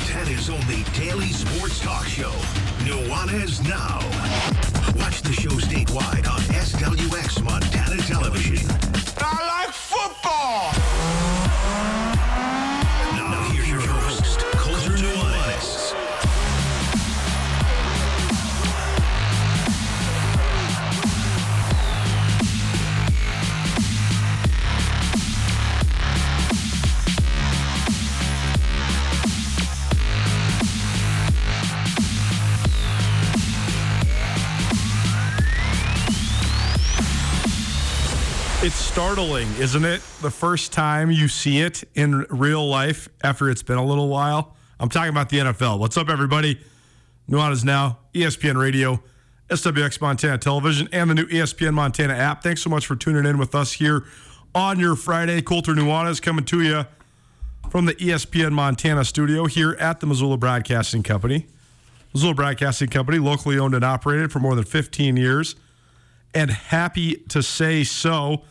Montana's only daily sports talk show, Nuanez Now. Watch the show statewide on SWX Montana Television. Startling, isn't it? The first time you see it in real life after it's been a little while. I'm talking about the NFL. What's up, everybody? Nuanez Now, ESPN Radio, SWX Montana Television, and the new ESPN Montana app. Thanks so much for tuning in with us here on your Friday. Colter Nuanez coming to you from the ESPN Montana studio here at the Missoula Broadcasting Company. Missoula Broadcasting Company, locally owned and operated for more than 15 years and happy to say so.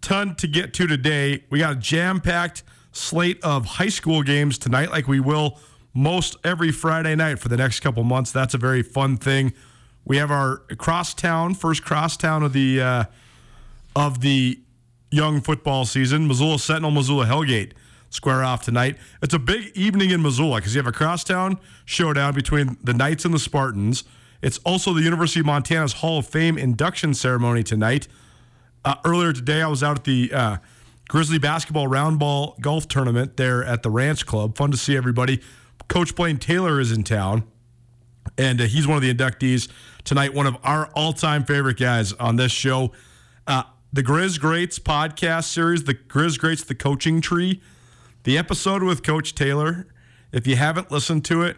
Ton to get to today. We got a jam packed slate of high school games tonight, like we will most every Friday night for the next couple months. That's a very fun thing. We have our crosstown, first crosstown of the uh, of the young football season. Missoula Sentinel, Missoula Hellgate square off tonight. It's a big evening in Missoula because you have a crosstown showdown between the Knights and the Spartans. It's also the University of Montana's Hall of Fame induction ceremony tonight. Uh, earlier today, I was out at the uh, Grizzly basketball round ball golf tournament there at the Ranch Club. Fun to see everybody. Coach Blaine Taylor is in town and uh, he's one of the inductees tonight. One of our all-time favorite guys on this show, uh, the Grizz Greats podcast series, the Grizz Greats, the coaching tree, the episode with Coach Taylor. If you haven't listened to it,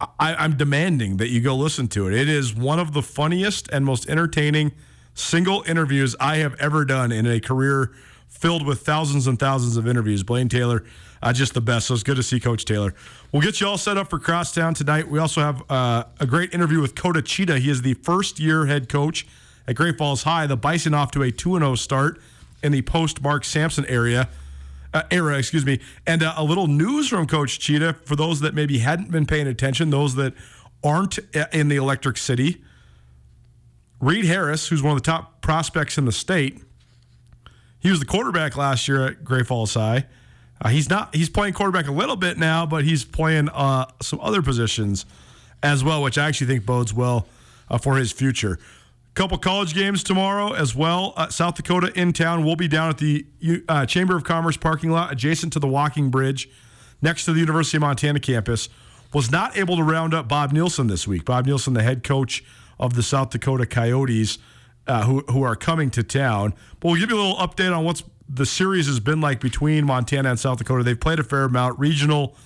I, I'm demanding that you go listen to it. It is one of the funniest and most entertaining single interviews I have ever done in a career filled with thousands and thousands of interviews. Blaine Taylor, uh, just the best. So it's good to see Coach Taylor. We'll get you all set up for Crosstown tonight. We also have uh, a great interview with Coda Cheetah. He is the first year head coach at Great Falls High. The Bison off to a 2 0 start in the post Mark Sampson area uh, era, excuse me. And uh, a little news from Coach Cheetah for those that maybe hadn't been paying attention, those that aren't uh, in the Electric City. Reed Harris, who's one of the top prospects in the state, he was the quarterback last year at Great Falls High. Uh, he's not. He's playing quarterback a little bit now, but he's playing uh, some other positions as well, which I actually think bodes well uh, for his future. A couple college games tomorrow as well. Uh, South Dakota in town. We'll be down at the uh, Chamber of Commerce parking lot adjacent to the walking bridge next to the University of Montana campus. Was not able to round up Bob Nielsen this week. Bob Nielsen, the head coach of the South Dakota Coyotes, uh, who, who are coming to town. But we'll give you a little update on what's the series has been like between Montana and South Dakota. They've played a fair amount. Regional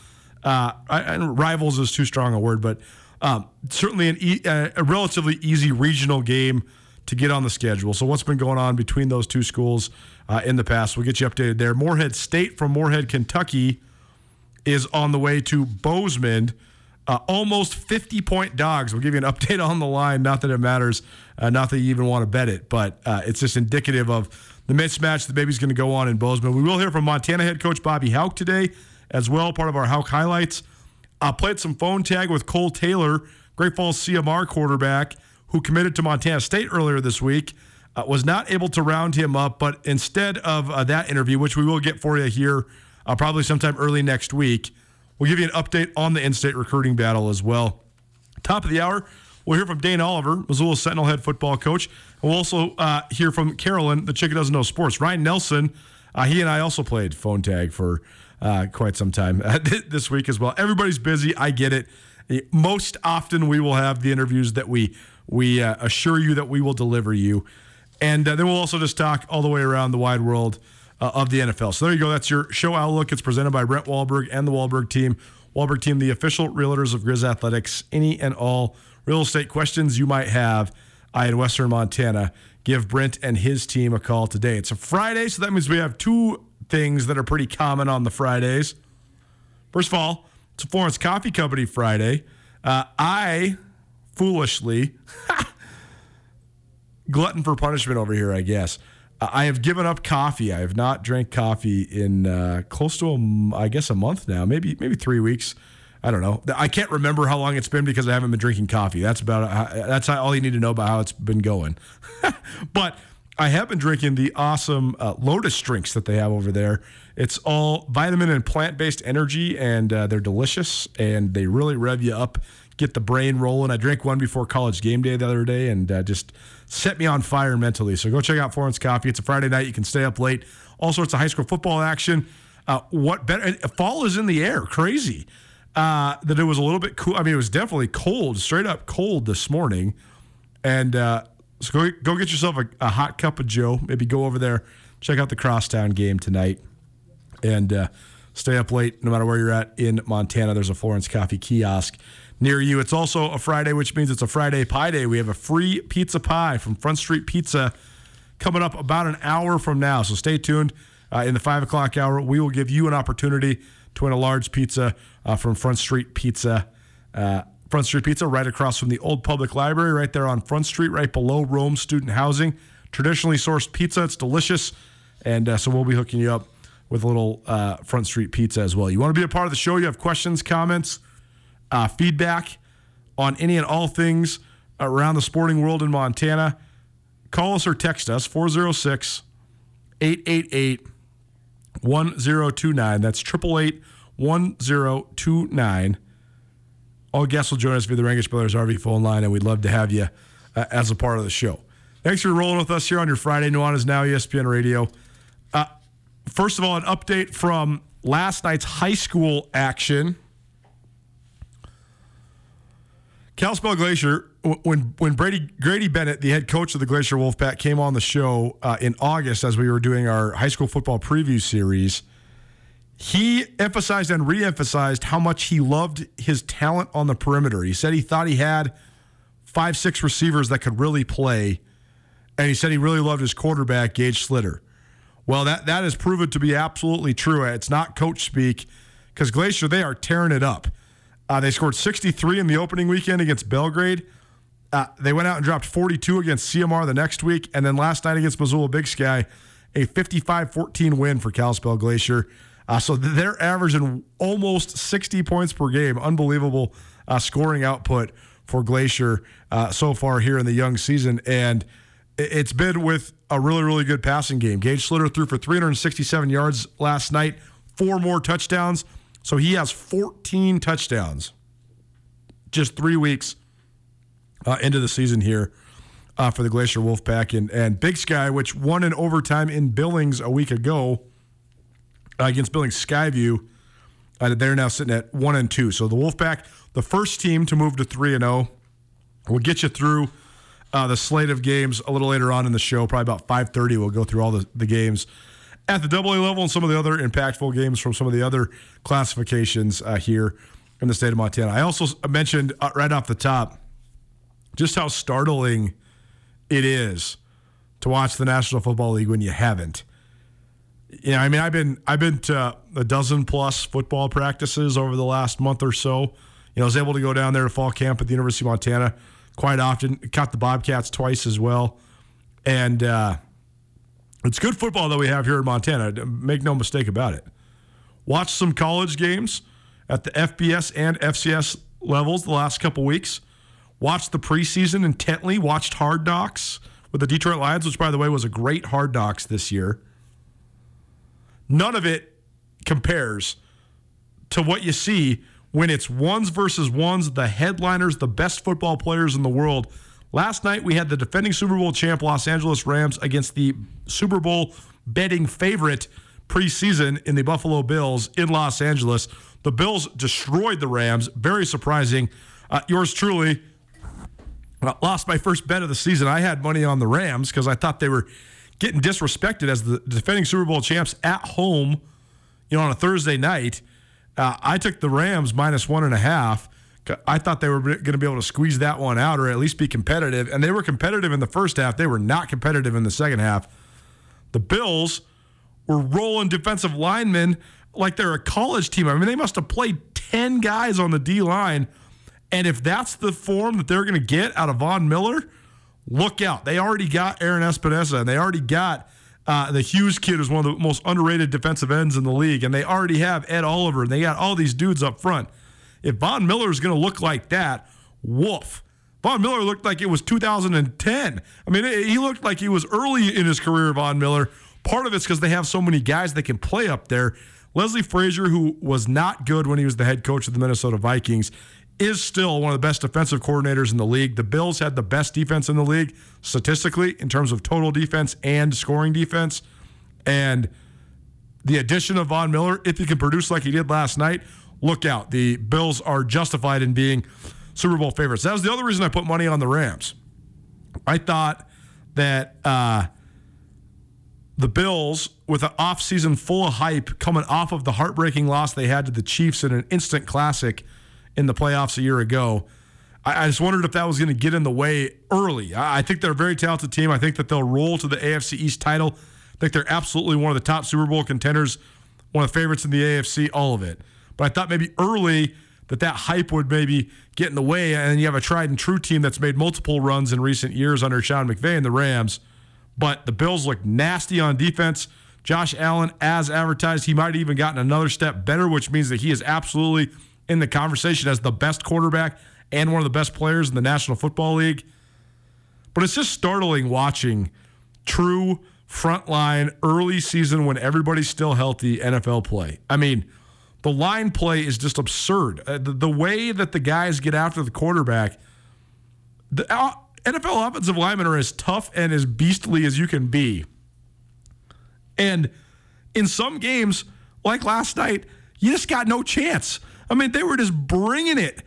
uh, and rivals is too strong a word, but um, certainly an e- uh, a relatively easy regional game to get on the schedule. So what's been going on between those two schools uh, in the past? We'll get you updated there. Morehead State from Morehead, Kentucky is on the way to Bozeman. Uh, almost 50 point dogs. We'll give you an update on the line. Not that it matters, uh, not that you even want to bet it, but uh, it's just indicative of the mismatch the baby's going to go on in Bozeman. We will hear from Montana head coach Bobby Hauck today as well, part of our Hauck highlights. I played some phone tag with Cole Taylor, Great Falls CMR quarterback, who committed to Montana State earlier this week. Uh, was not able to round him up, but instead of uh, that interview, which we will get for you here uh, probably sometime early next week, we'll give you an update on the in state recruiting battle as well. Top of the hour, we'll hear from Dane Oliver, Missoula Sentinel head football coach. We'll also uh, hear from Carolyn, the chick who doesn't know sports. Ryan Nelson, uh, he and I also played phone tag for uh, quite some time this week as well. Everybody's busy. I get it. Most often, we will have the interviews that we we assure you that we will deliver you. And uh, then we'll also just talk all the way around the wide world uh, of the NFL. So there you go. That's your show outlook. It's presented by Brent Wahlberg and the Wahlberg team. Wahlberg team, the official realtors of Grizz Athletics. Any and all real estate questions you might have uh, in Western Montana, give Brent and his team a call today. It's a Friday, so that means we have two things that are pretty common on the Fridays. First of all, it's a Florence Coffee Company Friday. Uh, I foolishly glutton for punishment over here, I guess. I have given up coffee. I have not drank coffee in uh, close to, a, I guess, a month now, maybe maybe three weeks. I don't know. I can't remember how long it's been because I haven't been drinking coffee. That's about uh, that's all you need to know about how it's been going. but I have been drinking the awesome uh, Lotus drinks that they have over there. It's all vitamin and plant based energy, and uh, they're delicious, and they really rev you up, get the brain rolling. I drank one before college game day the other day, and uh, just set me on fire mentally. So go check out Florence Coffee. It's a Friday night. You can stay up late. All sorts of high school football action. Uh, what better? Fall is in the air. Crazy uh, that it was a little bit cool. I mean, it was definitely cold, straight up cold this morning. And uh, so go go get yourself a, a, hot cup of Joe. Maybe go over there, check out the Crosstown game tonight, and uh, stay up late. No matter where you're at in Montana, there's a Florence Coffee kiosk near you. It's also a Friday, which means it's a Friday Pie Day. We have a free pizza pie from Front Street Pizza coming up about an hour from now. So stay tuned. Uh, in the five o'clock hour, we will give you an opportunity to win a large pizza uh, from Front Street Pizza. Uh, Front Street Pizza, right across from the old public library, right there on Front Street, right below Rome Student Housing. Traditionally sourced pizza. It's delicious. And uh, so we'll be hooking you up with a little uh, Front Street Pizza as well. You want to be a part of the show? You have questions, comments, uh, feedback on any and all things around the sporting world in Montana, call us or text us 406 888 1029. That's 888 1029. All guests will join us via the Rangish Brothers RV phone line, and we'd love to have you uh, as a part of the show. Thanks for rolling with us here on your Friday. Nuanez Now ESPN Radio. Uh, first of all, an update from last night's high school action. Kalispell Glacier, when when Brady Grady Bennett, the head coach of the Glacier Wolfpack, came on the show uh, in August as we were doing our high school football preview series, he emphasized and re-emphasized how much he loved his talent on the perimeter. He said he thought he had five, six receivers that could really play, and he said he really loved his quarterback, Gage Sliter. Well, that that has proven to be absolutely true. It's not coach speak because Glacier they are tearing it up. Uh, they scored 63 in the opening weekend against Belgrade. Uh, they went out and dropped 42 against CMR the next week. And then last night against Missoula Big Sky, a 55 14 win for Kalispell Glacier. Uh, so they're averaging almost 60 points per game. Unbelievable uh, scoring output for Glacier uh, so far here in the young season. And it's been with a really, really good passing game. Gage Sliter threw for 367 yards last night, four more touchdowns. So he has 14 touchdowns just three weeks uh, into the season here uh, for the Glacier Wolfpack. And, and Big Sky, which won in overtime in Billings a week ago uh, against Billings Skyview, uh, they're now sitting at 1 and 2. So the Wolfpack, the first team to move to 3 and 0, will get you through. Uh, the slate of games a little later on in the show, probably about 5:30. We'll go through all the, the games at the double A level and some of the other impactful games from some of the other classifications uh, here in the state of Montana. I also mentioned uh, right off the top just how startling it is to watch the National Football League when you haven't. Yeah, I mean, I've been I've been to a dozen plus football practices over the last month or so. You know, I was able to go down there to fall camp at the University of Montana quite often. Caught the Bobcats twice as well, and uh, it's good football that we have here in Montana. Make no mistake about it. Watched some college games at the FBS and FCS levels the last couple weeks. Watched the preseason intently. Watched Hard Knocks with the Detroit Lions, which by the way was a great Hard Knocks this year. None of it compares to what you see when it's ones versus ones, the headliners, the best football players in the world. Last night we had the defending Super Bowl champ Los Angeles Rams against the Super Bowl betting favorite preseason in the Buffalo Bills in Los Angeles. The Bills destroyed the Rams. Very surprising. Uh, yours truly lost my first bet of the season. I had money on the Rams because I thought they were getting disrespected as the defending Super Bowl champs at home, you know, on a Thursday night. Uh, I took the Rams minus one and a half. I thought they were going to be able to squeeze that one out or at least be competitive. And they were competitive in the first half. They were not competitive in the second half. The Bills were rolling defensive linemen like they're a college team. I mean, they must have played 10 guys on the D line. And if that's the form that they're going to get out of Von Miller, look out. They already got Aaron Epenesa and they already got uh, the Hughes kid, who's one of the most underrated defensive ends in the league. And they already have Ed Oliver and they got all these dudes up front. If Von Miller is going to look like that, woof. Von Miller looked like it was 2010. I mean, he looked like he was early in his career, Von Miller. Part of it's because they have so many guys that can play up there. Leslie Frazier, who was not good when he was the head coach of the Minnesota Vikings, is still one of the best defensive coordinators in the league. The Bills had the best defense in the league statistically in terms of total defense and scoring defense. And the addition of Von Miller, if he can produce like he did last night, look out. The Bills are justified in being Super Bowl favorites. That was the other reason I put money on the Rams. I thought that uh, the Bills, with an offseason full of hype coming off of the heartbreaking loss they had to the Chiefs in an instant classic in the playoffs a year ago, I, I just wondered if that was going to get in the way early. I, I think they're a very talented team. I think that they'll roll to the AFC East title. I think they're absolutely one of the top Super Bowl contenders, one of the favorites in the AFC, all of it. But I thought maybe early that that hype would maybe get in the way, and you have a tried and true team that's made multiple runs in recent years under Sean McVay and the Rams. But the Bills look nasty on defense. Josh Allen, as advertised, he might have even gotten another step better, which means that he is absolutely in the conversation as the best quarterback and one of the best players in the National Football League. But it's just startling watching true frontline early season when everybody's still healthy NFL play. I mean, the line play is just absurd. Uh, the, the, way that the guys get after the quarterback, the uh, NFL offensive linemen are as tough and as beastly as you can be. And in some games, like last night, you just got no chance. I mean, they were just bringing it.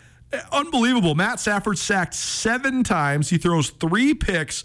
Unbelievable. Matt Stafford sacked seven times. He throws three picks.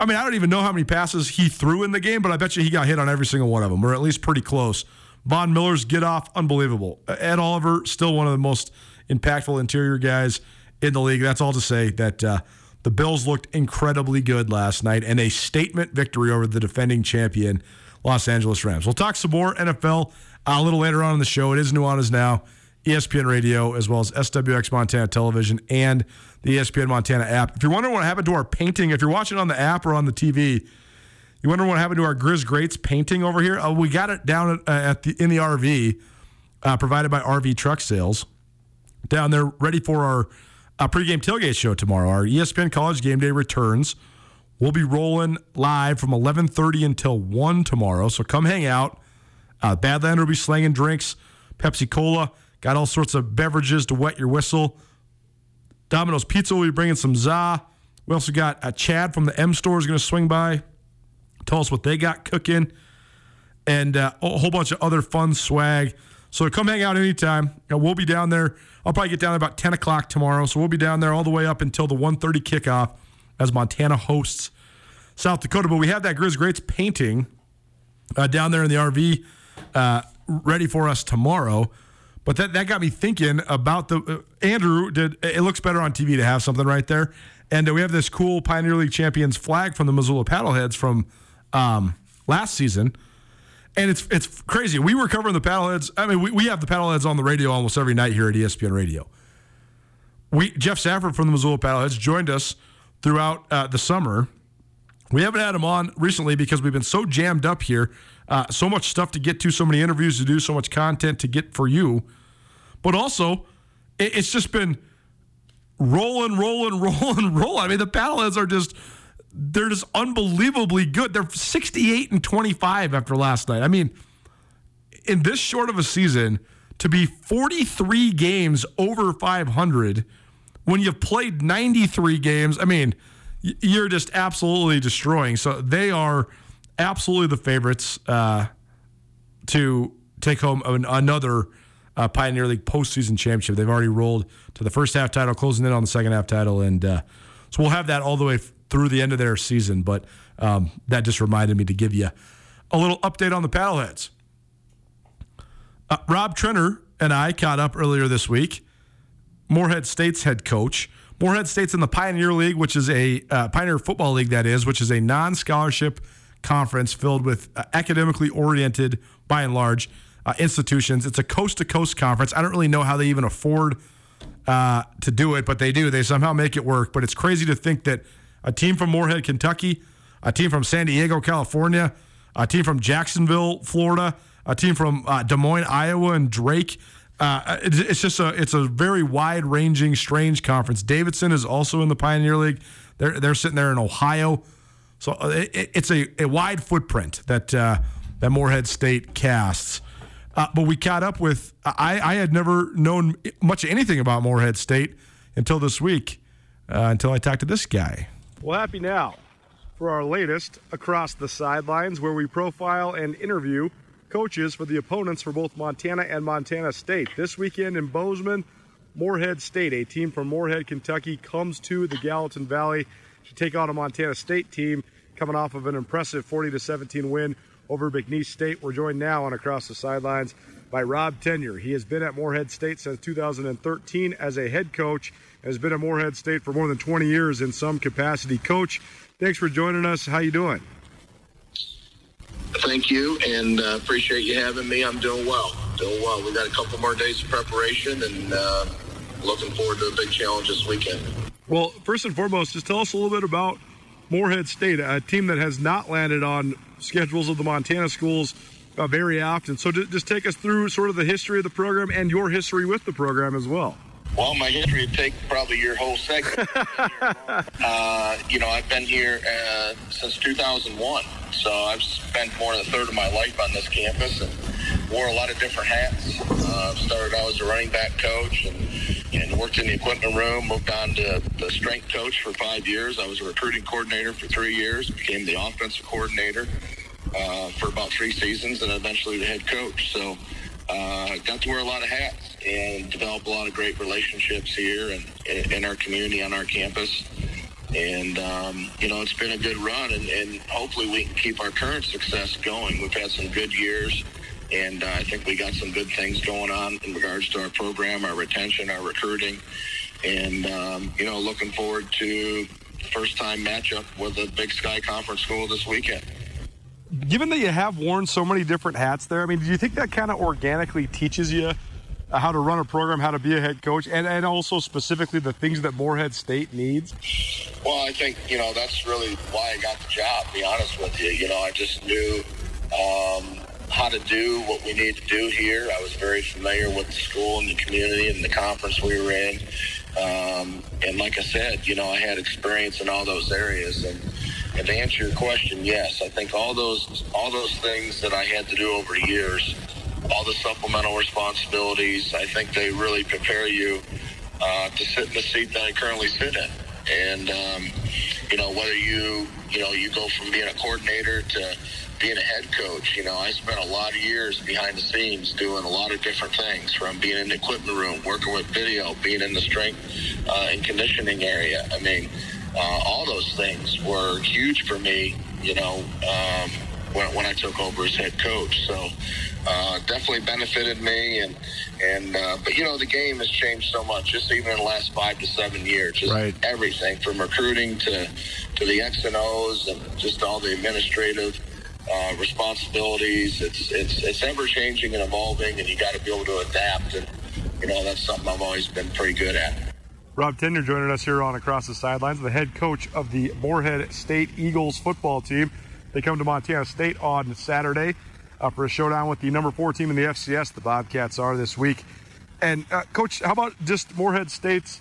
I mean, I don't even know how many passes he threw in the game, but I bet you he got hit on every single one of them, or at least pretty close. Von Miller's get off, unbelievable. Ed Oliver, still one of the most impactful interior guys in the league. That's all to say that uh, the Bills looked incredibly good last night and a statement victory over the defending champion, Los Angeles Rams. We'll talk some more NFL uh, a little later on in the show. It is Nuanez Now, ESPN Radio, as well as SWX Montana Television and the ESPN Montana app. If you're wondering what happened to our painting, if you're watching on the app or on the TV, you wonder what happened to our Grizz Greats painting over here? Uh, we got it down at, uh, at the in the RV, uh, provided by RV Truck Sales, down there, ready for our uh, pregame tailgate show tomorrow. Our ESPN College Game Day returns. We'll be rolling live from 11:30 until one tomorrow. So come hang out. Uh, Badlander will be slanging drinks, Pepsi Cola, got all sorts of beverages to wet your whistle. Domino's Pizza will be bringing some za. We also got a Chad from the M store is going to swing by tell us what they got cooking, and uh, a whole bunch of other fun swag. So come hang out anytime. We'll be down there. I'll probably get down there about 10 o'clock tomorrow. So we'll be down there all the way up until the 1.30 kickoff as Montana hosts South Dakota. But we have that Grizz Greats painting uh, down there in the RV uh, ready for us tomorrow. But that, that got me thinking about the uh, Andrew did it looks better on TV to have something right there. And uh, we have this cool Pioneer League champions flag from the Missoula Paddleheads from um, last season. and it's it's crazy. We were covering the paddleheads. I mean, we, we have the paddleheads on the radio almost every night here at ESPN Radio. We Jeff Safford from the Missoula Paddleheads joined us throughout uh, the summer. We haven't had him on recently because we've been so jammed up here, uh, so much stuff to get to, so many interviews to do, so much content to get for you. But also, it, it's just been rolling, rolling, rolling, rolling. I mean, the paddleheads are just they're just unbelievably good. They're 68 and 25 after last night. I mean, in this short of a season, to be 43 games over 500 when you've played 93 games, I mean, you're just absolutely destroying. So they are absolutely the favorites uh, to take home another uh, Pioneer League postseason championship. They've already rolled to the first half title, closing in on the second half title, and uh, so we'll have that all the way through the end of their season. But um, that just reminded me to give you a little update on the paddleheads. Uh, Rob Tenyer and I caught up earlier this week. Morehead State's head coach. Morehead State's in the Pioneer League, which is a uh, Pioneer Football League, that is, which is a non scholarship conference filled with uh, academically oriented, by and large, uh, institutions. It's a coast to coast conference. I don't really know how they even afford uh, to do it, but they do. They somehow make it work. But it's crazy to think that a team from Morehead, Kentucky, a team from San Diego, California, a team from Jacksonville, Florida, a team from uh, Des Moines, Iowa, and Drake. Uh, it's just a it's a very wide ranging, strange conference. Davidson is also in the Pioneer League. They're they're sitting there in Ohio, so uh, it, it's a, a wide footprint that uh, that Morehead State casts. Uh, but we caught up with I, I had never known much anything about Morehead State until this week, uh, until I talked to this guy. Well, happy now for our latest Across the Sidelines, where we profile and interview coaches for the opponents for both Montana and Montana State. This weekend in Bozeman, Morehead State, a team from Morehead, Kentucky, comes to the Gallatin Valley to take on a Montana State team coming off of an impressive 40 to 17 win over McNeese State. We're joined now on Across the Sidelines by Rob Tenyer. He has been at Morehead State since 2013 as a head coach has been at Morehead State for more than 20 years in some capacity. Coach, thanks for joining us. How you doing? Thank you, and uh, appreciate you having me. I'm doing well. Doing well. We got a couple more days of preparation, and uh, looking forward to a big challenge this weekend. Well, first and foremost, just tell us a little bit about Morehead State, a team that has not landed on schedules of the Montana schools uh, very often. So just take us through sort of the history of the program and your history with the program as well. Well, my history would take probably your whole segment. uh, you know, I've been here uh, since 2001, so I've spent more than a third of my life on this campus and wore a lot of different hats. Uh, started out as a running back coach and, and worked in the equipment room. Moved on to the strength coach for five years. I was a recruiting coordinator for three years. Became the offensive coordinator uh, for about three seasons, and eventually the head coach. So uh, got to wear a lot of hats and develop a lot of great relationships here and in our community on our campus. And, um, you know, it's been a good run, and, and, hopefully we can keep our current success going. We've had some good years, and uh, I think we got some good things going on in regards to our program, our retention, our recruiting. And, um, you know, looking forward to first time matchup with a Big Sky Conference school this weekend given that you have worn so many different hats there, I mean, do you think that kind of organically teaches you how to run a program, how to be a head coach, and, and also specifically the things that Morehead State needs? Well, I think, you know, that's really why I got the job, to be honest with you. You know, I just knew um, how to do what we need to do here. I was very familiar with the school and the community and the conference we were in. Um, and like I said, you know, I had experience in all those areas. And, and to answer your question, yes, I think all those all those things that I had to do over years, all the supplemental responsibilities, I think they really prepare you uh, to sit in the seat that I currently sit in. And um, you know, whether you you know you go from being a coordinator to being a head coach, you know, I spent a lot of years behind the scenes doing a lot of different things, from being in the equipment room, working with video, being in the strength uh, and conditioning area. I mean uh, all those things were huge for me, you know, um, when, when I took over as head coach. So uh, definitely benefited me. And, and uh, but, you know, the game has changed so much, just even in the last five to seven years. Just right. everything from recruiting to, to the X and O's and just all the administrative uh, responsibilities. It's it's it's ever changing and evolving, and you got to be able to adapt. And you know that's something I've always been pretty good at. Rob Tenyer joining us here on Across the Sidelines, the head coach of the Morehead State Eagles football team. They come to Montana State on Saturday uh, for a showdown with the number four team in the FCS. The Bobcats are this week. And uh, coach, how about just Morehead State's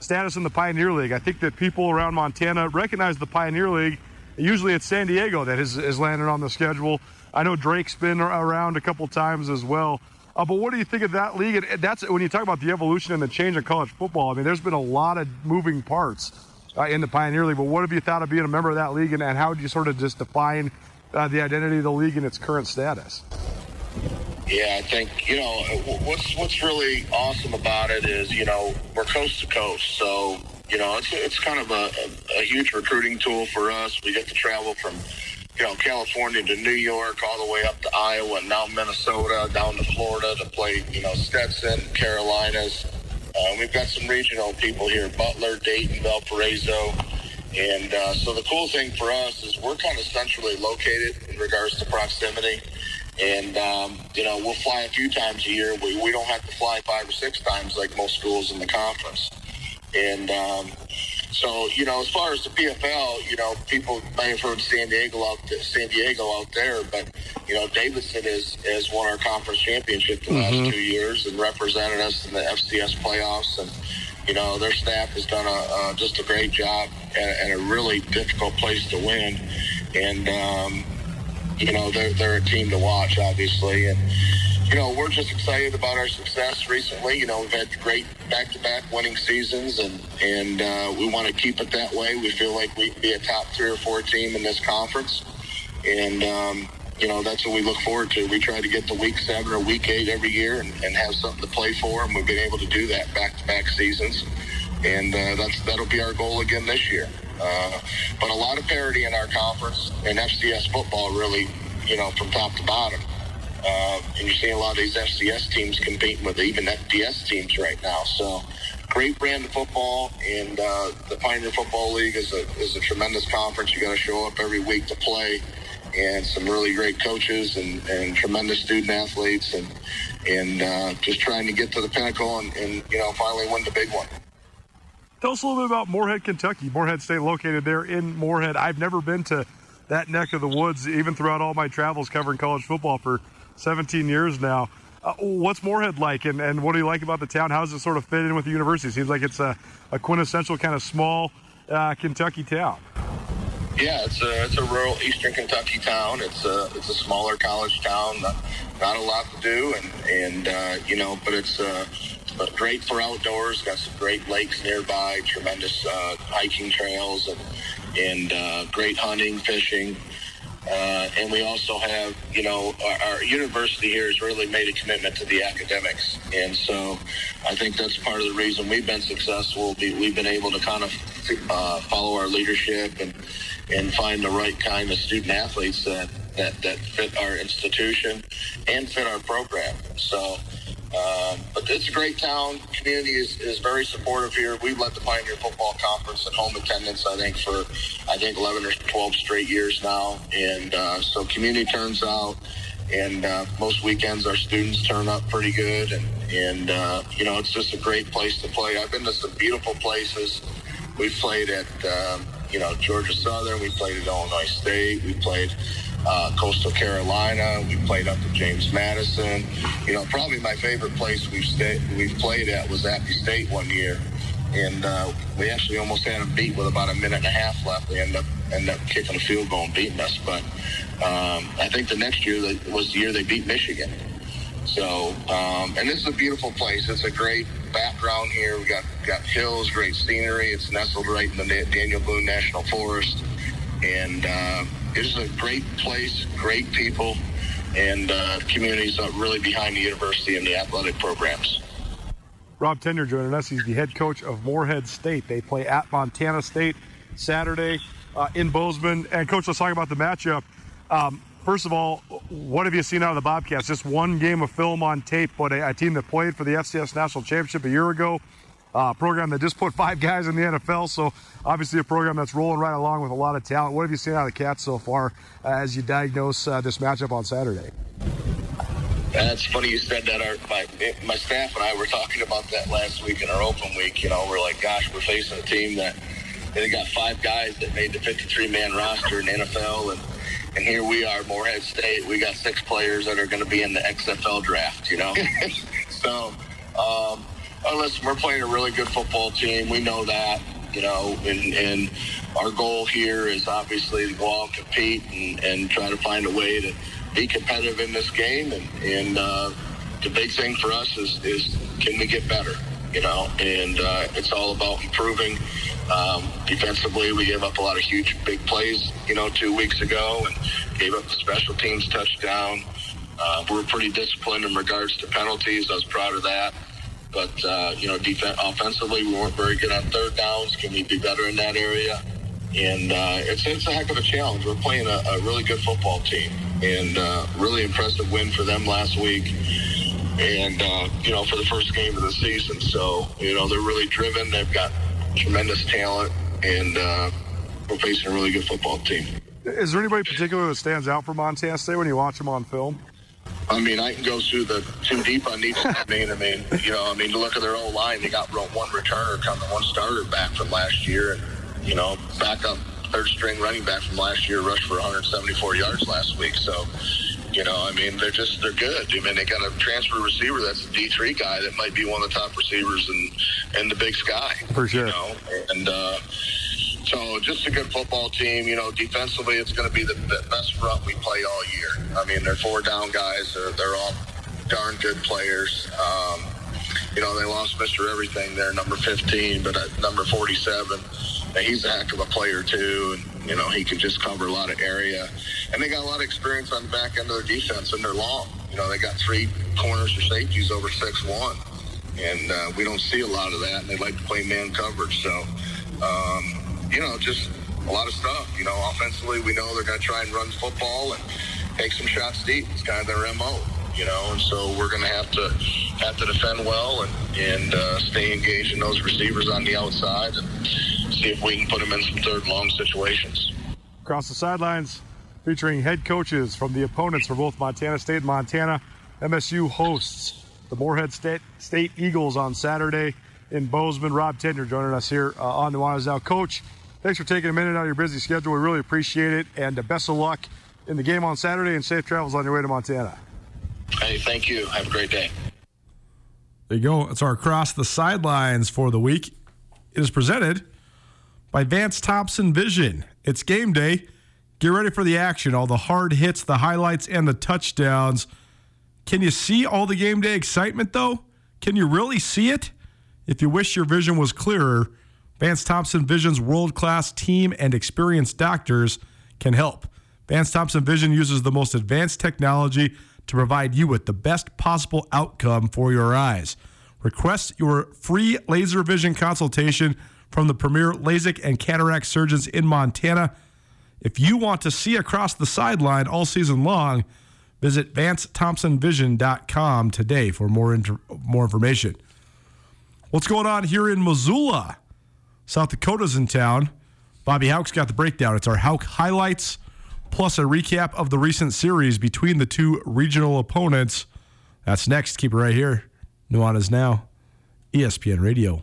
status in the Pioneer League? I think that people around Montana recognize the Pioneer League. Usually it's San Diego that has, has landed on the schedule. I know Drake's been around a couple times as well. Uh, but what do you think of that league? And that's when you talk about the evolution and the change in college football. I mean, there's been a lot of moving parts uh, in the Pioneer League. But what have you thought of being a member of that league, and, and how would you sort of just define uh, the identity of the league and its current status? Yeah, I think you know what's what's really awesome about it is you know we're coast to coast, so you know it's it's kind of a, a, huge recruiting tool for us. We get to travel from you know, California to New York, all the way up to Iowa, and now Minnesota, down to Florida to play, you know, Stetson, Carolinas. Uh, we've got some regional people here, Butler, Dayton, Valparaiso. And uh, so the cool thing for us is we're kind of centrally located in regards to proximity. And, um, you know, we'll fly a few times a year. We, we don't have to fly five or six times like most schools in the conference. And, um, so, you know, as far as the PFL, you know, people may have heard San Diego out there, San Diego out there, but you know, Davidson has has won our conference championship the mm-hmm. last two years and represented us in the FCS playoffs, and you know, their staff has done a just a great job and, a really difficult place to win, and um, you know, they're they're a team to watch, obviously, and you know, we're just excited about our success recently. You know, we've had great back-to-back winning seasons, and and uh, we want to keep it that way. We feel like we can be a top three or four team in this conference, and um, you know that's what we look forward to. We try to get to week seven or week eight every year and, and have something to play for, and we've been able to do that back-to-back seasons, and uh, that's that'll be our goal again this year. Uh, but a lot of parity in our conference and FCS football, really, you know, from top to bottom. Uh, and you're seeing a lot of these FCS teams competing with even FBS teams right now. So great brand of football, and uh, the Pioneer Football League is a is a tremendous conference. You got to show up every week to play, and some really great coaches and, and tremendous student athletes, and and uh, just trying to get to the pinnacle and, and you know finally win the big one. Tell us a little bit about Morehead, Kentucky. Morehead State located there in Morehead. I've never been to that neck of the woods, even throughout all my travels covering college football for 17 years now. Uh, what's Morehead like, and, and what do you like about the town? How does it sort of fit in with the university? Seems like it's a, a quintessential kind of small uh, Kentucky town. Yeah, it's a it's a rural eastern Kentucky town. It's a it's a smaller college town. Not, a lot to do, and and uh, you know, but it's uh, great for outdoors. Got some great lakes nearby, tremendous uh, hiking trails, and and uh, great hunting, fishing. Uh, and we also have, you know, our, our, university here has really made a commitment to the academics. And so I think that's part of the reason we've been successful. We've been able to kind of uh, follow our leadership and, and find the right kind of student athletes that, that, that fit our institution and fit our program. So um, but it's a great town. Community is, is very supportive here. We've led the Pioneer Football Conference in home attendance, I think, for I think 11 or 12 straight years now. And uh, so community turns out, and uh, most weekends our students turn up pretty good. And, and uh, you know, it's just a great place to play. I've been to some beautiful places. We've played at, um, you know, Georgia Southern. We played at Illinois State. We played uh, Coastal Carolina. We played up at James Madison. You know, probably my favorite place we've stayed, we've played at was Appy State one year, and uh, we actually almost had them beat with about a minute and a half left. They ended up ended up kicking a field goal and beating us. But um, I think the next year was the year they beat Michigan. So, um, and this is a beautiful place. It's a great background here. We got got hills, great scenery. It's nestled right in the Daniel Boone National Forest, and uh, it's a great place, great people, and uh, communities really behind the university and the athletic programs. Rob Tenyer joining us. He's the head coach of Morehead State. They play at Montana State Saturday uh, in Bozeman. And, Coach, let's talk about the matchup. Um, first of all, what have you seen out of the Bobcats? Just one game of film on tape, but a, a team that played for the FCS National Championship a year ago. uh, program that just put five guys in the NFL. So obviously a program that's rolling right along with a lot of talent. What have you seen out of the Cats so far uh, as you diagnose uh, this matchup on Saturday? That's funny you said that. Our my, my staff and I were talking about that last week in our open week. You know, we're like, gosh, we're facing a team that they got five guys that made the 53 man roster in NFL, and and here we are, Morehead State. We got six players that are going to be in the XFL draft. You know, so um, oh, listen, we're playing a really good football team. We know that. You know, and, and our goal here is obviously to go out and compete and, and try to find a way to be competitive in this game. And, and uh, the big thing for us is, is can we get better? You know, and uh, it's all about improving. Um, defensively, we gave up a lot of huge, big plays, you know, two weeks ago, and gave up the special teams touchdown. Uh, we are pretty disciplined in regards to penalties. I was proud of that. But uh, you know, defense, offensively, we weren't very good on third downs. Can we be better in that area? And uh, it's it's a heck of a challenge. We're playing a, a really good football team, and uh, really impressive win for them last week. And uh, you know, for the first game of the season, so you know they're really driven. They've got tremendous talent, and uh, we're facing a really good football team. Is there anybody particular that stands out for Montana State when you watch them on film? I mean, I can go through the too deep on each. I mean, I mean, you know, I mean, look at their old line. They got one returner coming, one starter back from last year, and you know, backup third string running back from last year rushed for 174 yards last week. So, you know, I mean, they're just they're good. I mean, they got a transfer receiver that's a D3 guy that might be one of the top receivers in in the Big Sky. For sure. You know, and. uh so just a good football team. You know, defensively, it's going to be the best front we play all year. I mean, they're four down guys. They're, they're all darn good players. Um, you know, they lost Mr. Everything there, number 15, but at number 47, he's a heck of a player too. And, you know, he can just cover a lot of area. And they got a lot of experience on the back end of their defense, and they're long. You know, they got three corners or safeties over six one, and uh, we don't see a lot of that. And they like to play man coverage. So, um, you know, just a lot of stuff. You know, offensively, we know they're going to try and run football and take some shots deep. It's kind of their mo. You know, and so we're going to have to have to defend well and and uh, stay engaged in those receivers on the outside and see if we can put them in some third long situations. Across the sidelines, featuring head coaches from the opponents for both Montana State and Montana. MSU hosts the Morehead State, State Eagles on Saturday in Bozeman. Rob Tenyer joining us here uh, on the Nuanez Now. Coach, thanks for taking a minute out of your busy schedule. We really appreciate it. And uh, best of luck in the game on Saturday and safe travels on your way to Montana. Hey, thank you. Have a great day. There you go. It's our across the sidelines for the week. It is presented by Vance Thompson Vision. It's game day. Get ready for the action, all the hard hits, the highlights, and the touchdowns. Can you see all the game day excitement, though? Can you really see it? If you wish your vision was clearer, Vance Thompson Vision's world class team and experienced doctors can help. Vance Thompson Vision uses the most advanced technology to provide you with the best possible outcome for your eyes. Request your free laser vision consultation from the premier LASIK and cataract surgeons in Montana. If you want to see across the sideline all season long, visit VanceThompsonVision.com today for more, inter- more information. What's going on here in Missoula? South Dakota's in town. Bobby Hauck's got the breakdown. It's our Hauck highlights plus a recap of the recent series between the two regional opponents. That's next. Keep it right here. Nuanez Now, ESPN Radio.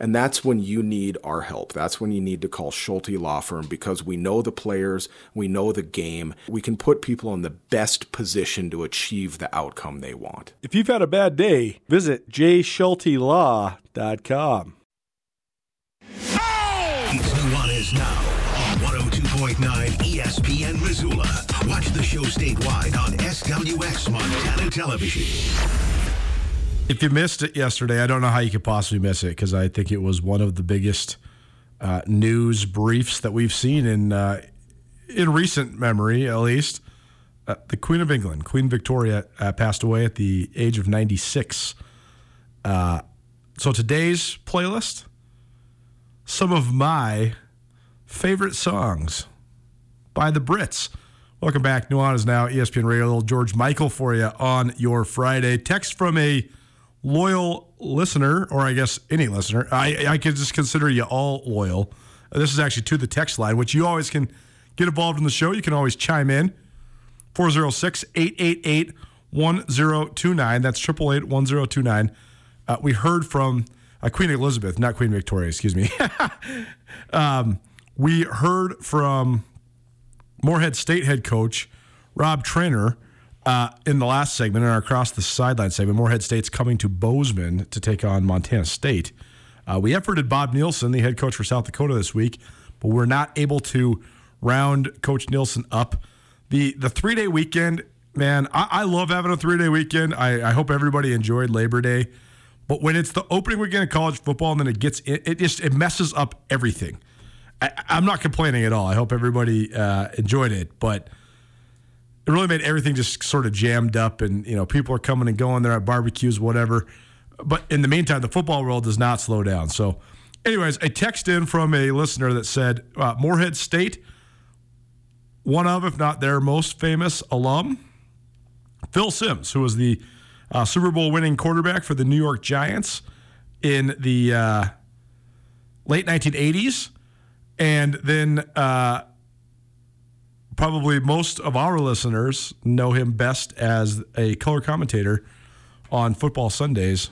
and that's when you need our help. That's when you need to call Schulte Law Firm because we know the players, we know the game. We can put people in the best position to achieve the outcome they want. If you've had a bad day, visit jschultelaw.com. It's Nuanez now on 102.9 ESPN Missoula. Watch the show statewide on SWX Montana Television. If you missed it yesterday, I don't know how you could possibly miss it because I think it was one of the biggest uh, news briefs that we've seen in uh, in recent memory, at least. Uh, the Queen of England, Queen Victoria, uh, passed away at the age of 96. Uh, so today's playlist, some of my favorite songs by the Brits. Welcome back. Nuanez now, ESPN Radio. Little George Michael for you on your Friday. Text from a loyal listener, or I guess any listener. I, I could just consider you all loyal. This is actually to the text line, which you always can get involved in the show. You can always chime in. 406 888 1029. That's 888 1029. Uh, we heard from uh, Queen Elizabeth, not Queen Victoria, excuse me. um, we heard from Morehead State head coach Rob Tenyer uh, in the last segment, in our Across the Sideline segment. Morehead State's coming to Bozeman to take on Montana State. Uh, we efforted Bob Nielsen, the head coach for South Dakota this week, but we're not able to round Coach Nielsen up. The the three day weekend, man, I, I love having a three day weekend. I, I hope everybody enjoyed Labor Day. But when it's the opening weekend of college football and then it gets it, it just it messes up everything. I, am not complaining at all. I hope everybody uh, enjoyed it, but it really made everything just sort of jammed up, and you know people are coming and going. They're at barbecues, whatever. But in the meantime, the football world does not slow down. So, anyways, a text in from a listener that said uh, Morehead State, one of, if not their most famous alum, Phil Simms, who was the uh, Super Bowl winning quarterback for the New York Giants in the uh, late 1980s and then uh, probably most of our listeners know him best as a color commentator on football Sundays.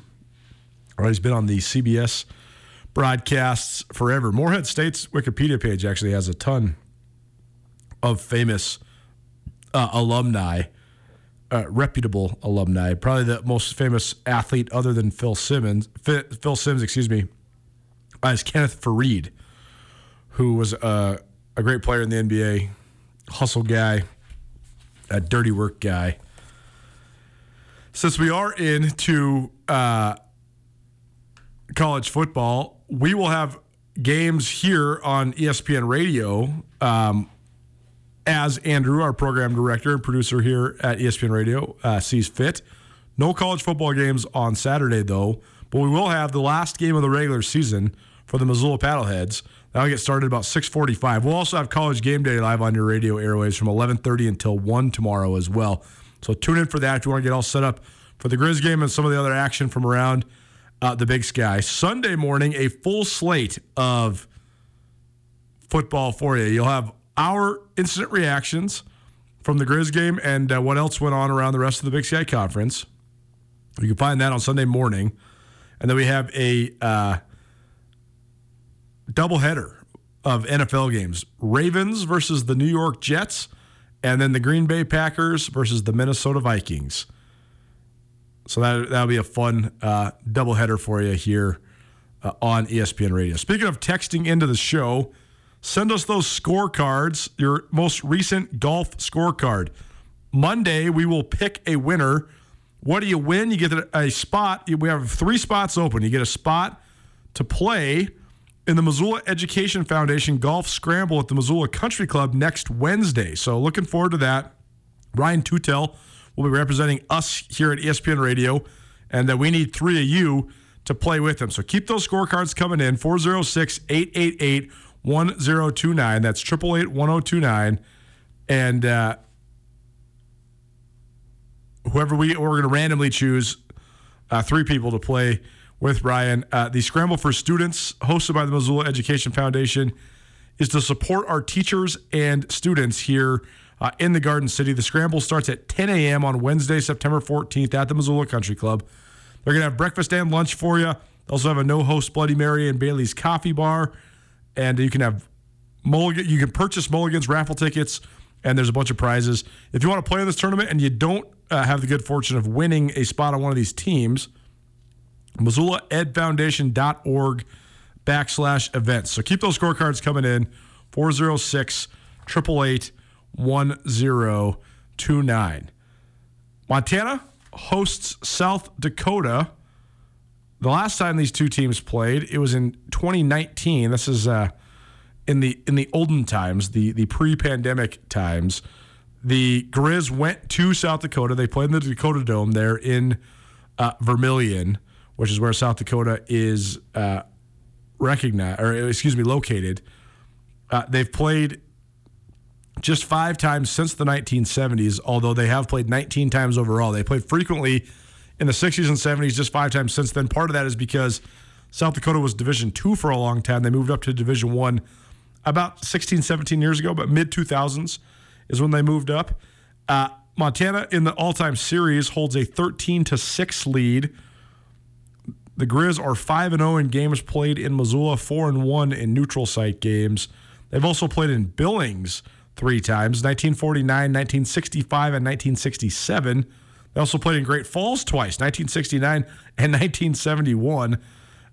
Or he's been on the CBS broadcasts forever. Morehead State's Wikipedia page actually has a ton of famous uh, alumni, uh, reputable alumni. Probably the most famous athlete other than Phil Simmons, Phil Simms, excuse me, is Kenneth Faried who was a, a great player in the NBA, hustle guy, a dirty work guy. Since we are into uh, college football, we will have games here on ESPN Radio. Um, as Andrew, our program director and producer here at ESPN Radio, uh, sees fit. No college football games on Saturday, though, but we will have the last game of the regular season for the Missoula Paddleheads. That'll get started about 6:45. We'll also have College Game Day live on your radio airways from 11:30 until 1 tomorrow as well. So tune in for that if you want to get all set up for the Grizz game and some of the other action from around uh, the Big Sky. Sunday morning, a full slate of football for you. You'll have our instant reactions from the Grizz game and uh, what else went on around the rest of the Big Sky Conference. You can find that on Sunday morning, and then we have a uh, doubleheader of NFL games Ravens versus the New York Jets, and then the Green Bay Packers versus the Minnesota Vikings. So that, that'll be a fun uh, doubleheader for you here uh, on ESPN Radio. Speaking of texting into the show, send us those scorecards, your most recent golf scorecard. Monday, we will pick a winner. What do you win? You get a spot. We have three spots open. You get a spot to play in the Missoula Education Foundation Golf Scramble at the Missoula Country Club next Wednesday. So looking forward to that. Ryan Tutel will be representing us here at ESPN Radio, and that we need three of you to play with him. So keep those scorecards coming in 406 888 1029. That's 888 1029. And uh, whoever we, we're going to randomly choose uh, three people to play with Ryan. Uh, the Scramble for Students, hosted by the Missoula Education Foundation, is to support our teachers and students here uh, in the Garden City. The Scramble starts at 10 a.m. on Wednesday, September 14th at the Missoula Country Club. They're going to have breakfast and lunch for you. They also have a no host Bloody Mary and Bailey's Coffee Bar. And you can have Mulligan, you can purchase Mulligan's raffle tickets, and there's a bunch of prizes. If you want to play in this tournament and you don't uh, have the good fortune of winning a spot on one of these teams, MissoulaEdFoundation.org backslash events. So keep those scorecards coming in 406 888 1029. Montana hosts South Dakota. The last time these two teams played, it was in 2019. This is uh, in the in the olden times, the the pre-pandemic times. The Grizz went to South Dakota. They played in the Dakota Dome there in uh, Vermillion, which is where South Dakota is uh, recognized, or excuse me, located. Uh, they've played just five times since the 1970s, although they have played 19 times overall. They played frequently in the 60s and 70s, just five times since then. Part of that is because South Dakota was Division two for a long time. They moved up to Division one about 16, 17 years ago, but mid 2000s is when they moved up. Uh, Montana in the all time series holds a 13 to 6 lead. The Grizz are 5 and 0 in games played in Missoula, 4 and 1 in neutral site games. They've also played in Billings three times 1949, 1965, and 1967. They also played in Great Falls twice 1969 and 1971.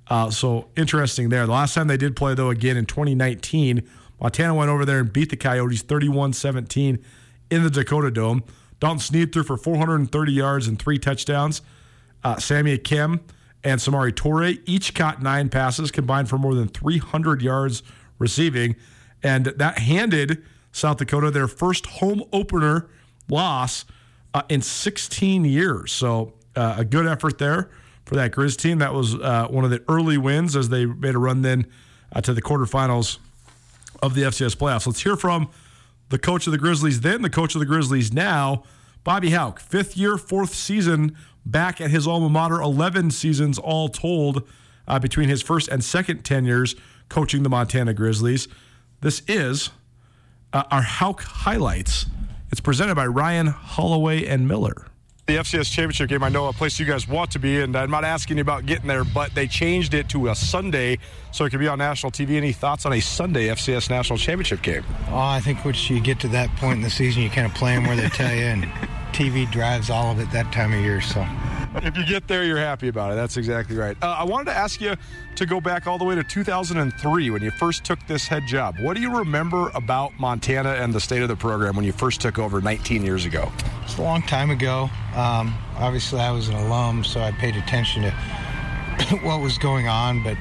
Uh, so interesting there. The last time they did play, though, again in 2019, Montana went over there and beat the Coyotes 31 17 in the Dakota Dome. Dalton Sneed threw for 430 yards and three touchdowns. Uh, Sammy Kim and Samori Toure each caught nine passes, combined for more than 300 yards receiving. And that handed South Dakota their first home opener loss uh, in 16 years. So uh, a good effort there for that Grizz team. That was uh, one of the early wins as they made a run then uh, to the quarterfinals of the FCS playoffs. Let's hear from the coach of the Grizzlies then, the coach of the Grizzlies now, Bobby Hauck. Fifth year, fourth season back at his alma mater, 11 seasons all told uh, between his first and second tenures coaching the Montana Grizzlies. This is uh, our Hauck Highlights. It's presented by Ryan Holloway and Miller the FCS championship game. I know a place you guys want to be, and I'm not asking you about getting there, but they changed it to a Sunday so it could be on national TV. Any thoughts on a Sunday FCS national championship game? Oh, I think once you get to that point in the season, you kind of play them where they tell you, and TV drives all of it that time of year. So if you get there, you're happy about it. That's exactly right. Uh, I wanted to ask you to go back all the way to 2003 when you first took this head job. What do you remember about Montana and the state of the program when you first took over 19 years ago? It's a long time ago. Um, obviously, I was an alum, so I paid attention to what was going on, but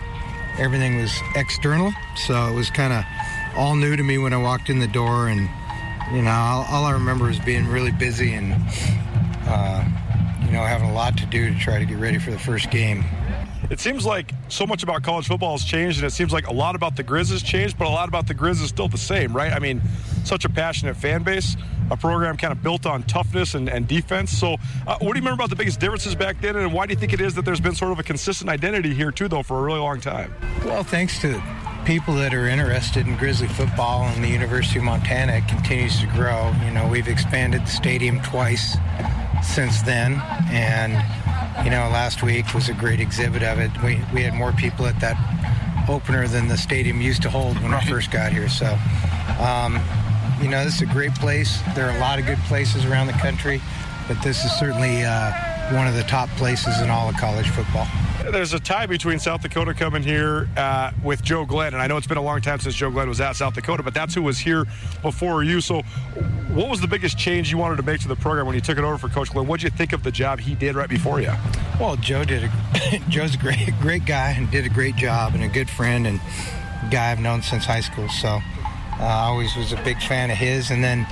everything was external, so it was kind of all new to me when I walked in the door and you know, all, all, I remember is being really busy and, uh, you know, having a lot to do to try to get ready for the first game. It seems like so much about college football has changed, and it seems like a lot about the Grizz has changed, but a lot about the Grizz is still the same, right? I mean, such a passionate fan base, a program kind of built on toughness and, and defense. So, uh, what do you remember about the biggest differences back then, and why do you think it is that there's been sort of a consistent identity here, too, though, for a really long time? Well, thanks to people that are interested in Grizzly football and the University of Montana continues to grow. You know, we've expanded the stadium twice since then, and you know, last week was a great exhibit of it. We we had more people at that opener than the stadium used to hold when right. I first got here. So, um, you know, this is a great place. There are a lot of good places around the country, but this is certainly uh, one of the top places in all of college football there's a tie between South Dakota coming here uh, with Joe Glenn, and I know it's been a long time since Joe Glenn was at South Dakota, but that's who was here before you. So, what was the biggest change you wanted to make to the program when you took it over for Coach Glenn? What did you think of the job he did right before you? Well, Joe did. A, Joe's a great, great guy and did a great job, and a good friend and guy I've known since high school. So, uh, I always was a big fan of his, and then.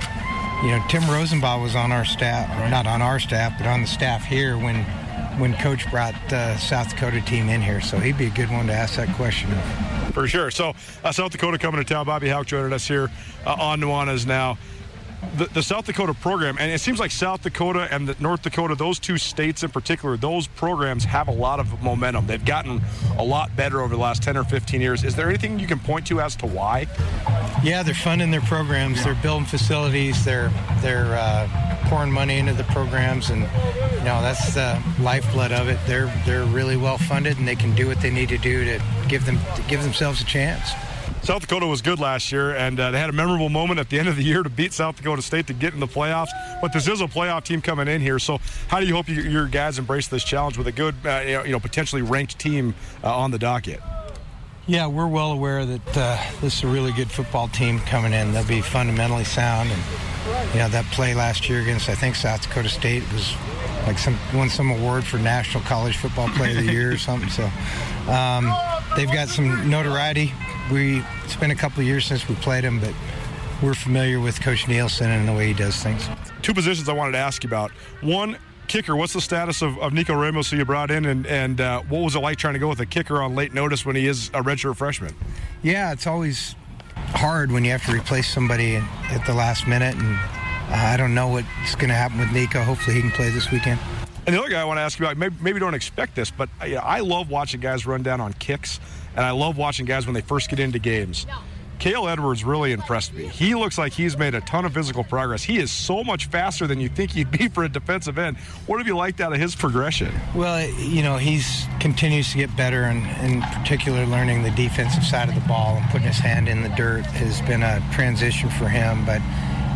You know, Tim Rosenbach was on our staff, not on our staff, but on the staff here when when Coach brought the South Dakota team in here. So he'd be a good one to ask that question of. For sure. So uh, South Dakota coming to town. Bobby Hauck joining us here uh, on Nuanez now. The, the South Dakota program, and it seems like South Dakota and the North Dakota, those two states in particular, those programs have a lot of momentum. They've gotten a lot better over the last 10 or 15 years. Is there anything you can point to as to why? Yeah, they're funding their programs. They're building facilities. They're they're uh, pouring money into the programs, and you know that's the lifeblood of it. They're they're really well funded, and they can do what they need to do to give them to give themselves a chance. South Dakota was good last year, and uh, they had a memorable moment at the end of the year to beat South Dakota State to get in the playoffs. But this is a playoff team coming in here, so how do you hope you, your guys embrace this challenge with a good, uh, you know, potentially ranked team uh, on the docket? Yeah, we're well aware that uh, this is a really good football team coming in. They'll be fundamentally sound, and you know that play last year against I think South Dakota State was like some won some award for National College Football Player of the Year or something. So um, they've got some notoriety we it's been a couple of years since we played him, but we're familiar with Coach Nielsen and the way he does things. Two positions I wanted to ask you about. One, kicker. What's the status of, of Nico Ramos who you brought in, and, and uh, what was it like trying to go with a kicker on late notice when he is a redshirt freshman? Yeah, it's always hard when you have to replace somebody at the last minute, and I don't know what's going to happen with Nico. Hopefully, he can play this weekend. And the other guy I want to ask you about, maybe, maybe don't expect this, but you know, I love watching guys run down on kicks and I love watching guys when they first get into games. Kale Edwards really impressed me. He looks like he's made a ton of physical progress. He is so much faster than you think he'd be for a defensive end. What have you liked out of his progression? Well, you know, he's continues to get better, and in particular, learning the defensive side of the ball and putting his hand in the dirt has been a transition for him. But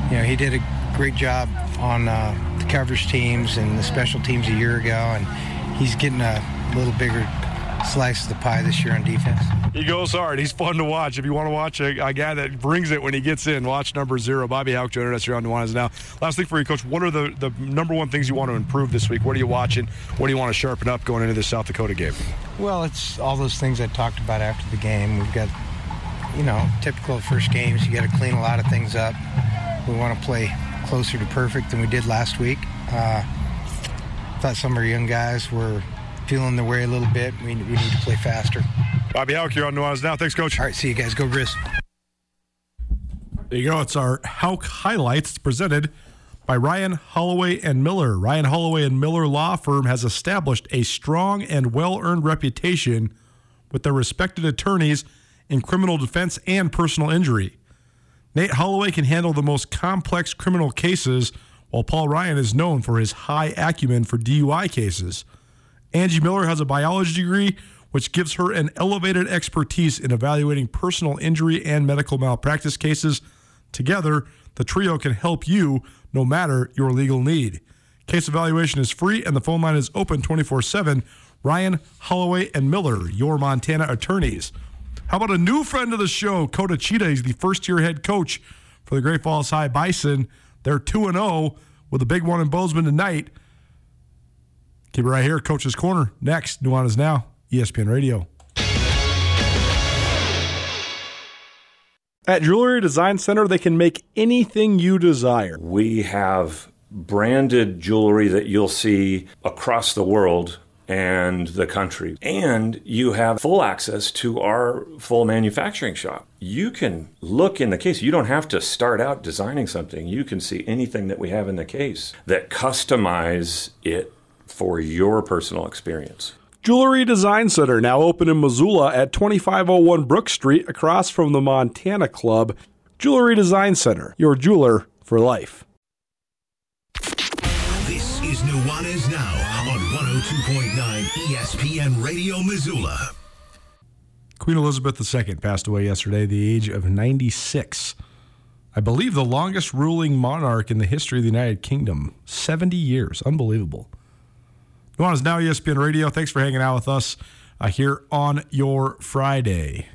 you know, he did a great job on uh, the coverage teams and the special teams a year ago, and he's getting a little bigger slice of the pie this year on defense. He goes hard. He's fun to watch. If you want to watch a, a guy that brings it when he gets in, watch number zero. Bobby Hauck joining us here on Nuanez Now. Last thing for you, Coach. What are the, the number one things you want to improve this week? What are you watching? What do you want to sharpen up going into the South Dakota game? Well, it's all those things I talked about after the game. We've got, you know, typical first games. You got to clean a lot of things up. We want to play closer to perfect than we did last week. Uh, thought some of our young guys were feeling their way a little bit. We, we need to play faster. Bobby Hauck here on Nuanez Now. Thanks, Coach. All right, see you guys. Go Grizz. There you go. It's our Hauck highlights presented by Ryan Holloway and Miller. Ryan Holloway and Miller Law Firm has established a strong and well-earned reputation with their respected attorneys in criminal defense and personal injury. Nate Holloway can handle the most complex criminal cases, while Paul Ryan is known for his high acumen for DUI cases. Angie Miller has a biology degree, which gives her an elevated expertise in evaluating personal injury and medical malpractice cases. Together, the trio can help you no matter your legal need. Case evaluation is free and the phone line is open 24 7. Ryan, Holloway, and Miller, your Montana attorneys. How about a new friend of the show, Kota Cheetah? He's the first year head coach for the Great Falls High Bison. They're 2 0 with a big one in Bozeman tonight. Keep it right here, Coach's Corner. Next, Nuanez Now, ESPN Radio. At Jewelry Design Center, they can make anything you desire. We have branded jewelry that you'll see across the world and the country. And you have full access to our full manufacturing shop. You can look in the case. You don't have to start out designing something. You can see anything that we have in the case that customize it for your personal experience. Jewelry Design Center now open in Missoula at 2501 Brook Street across from the Montana Club. Jewelry Design Center, your jeweler for life. This is Nuanez Now on 102.9 ESPN Radio Missoula. Queen Elizabeth II passed away yesterday at the age of 96. I believe the longest ruling monarch in the history of the United Kingdom. 70 years. Unbelievable. Nuanez Now ESPN Radio. Thanks for hanging out with us uh, here on your Friday.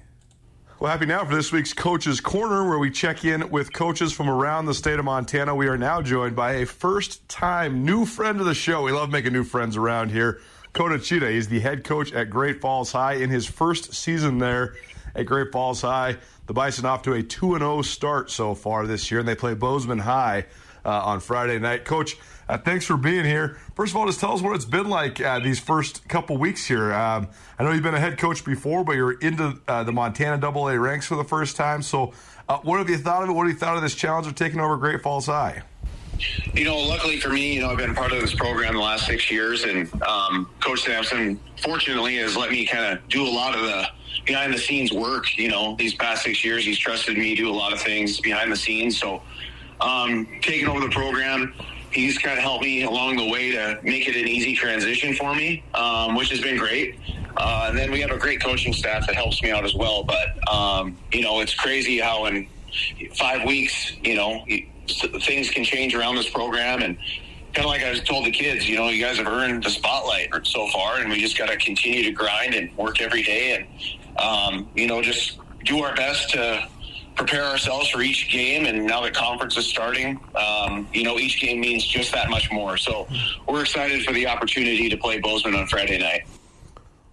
Well, happy now for this week's Coaches Corner, where we check in with coaches from around the state of Montana. We are now joined by a first time new friend of the show. We love making new friends around here. Kota Cheetah. He's the head coach at Great Falls High in his first season there at Great Falls High. The Bison off to a 2 0 start so far this year, and they play Bozeman High uh, on Friday night. Coach, uh, thanks for being here. First of all, just tell us what it's been like uh, these first couple weeks here. Um, I know you've been a head coach before, but you're into uh, the Montana Double A ranks for the first time. So, uh, what have you thought of it? What have you thought of this challenge of taking over Great Falls High? You know, luckily for me, you know, I've been part of this program the last six years, and um, Coach Sampson, fortunately, has let me kind of do a lot of the behind the scenes work. You know, these past six years, he's trusted me to do a lot of things behind the scenes. So, um, taking over the program, he's kind of helped me along the way to make it an easy transition for me, um, which has been great. Uh, and then we have a great coaching staff that helps me out as well. But um, you know, it's crazy how in five weeks, you know, things can change around this program and kind of like I told the kids, you know, you guys have earned the spotlight so far, and we just got to continue to grind and work every day, and um, you know, just do our best to prepare ourselves for each game. And now that conference is starting, um, you know, each game means just that much more. So we're excited for the opportunity to play Bozeman on Friday night.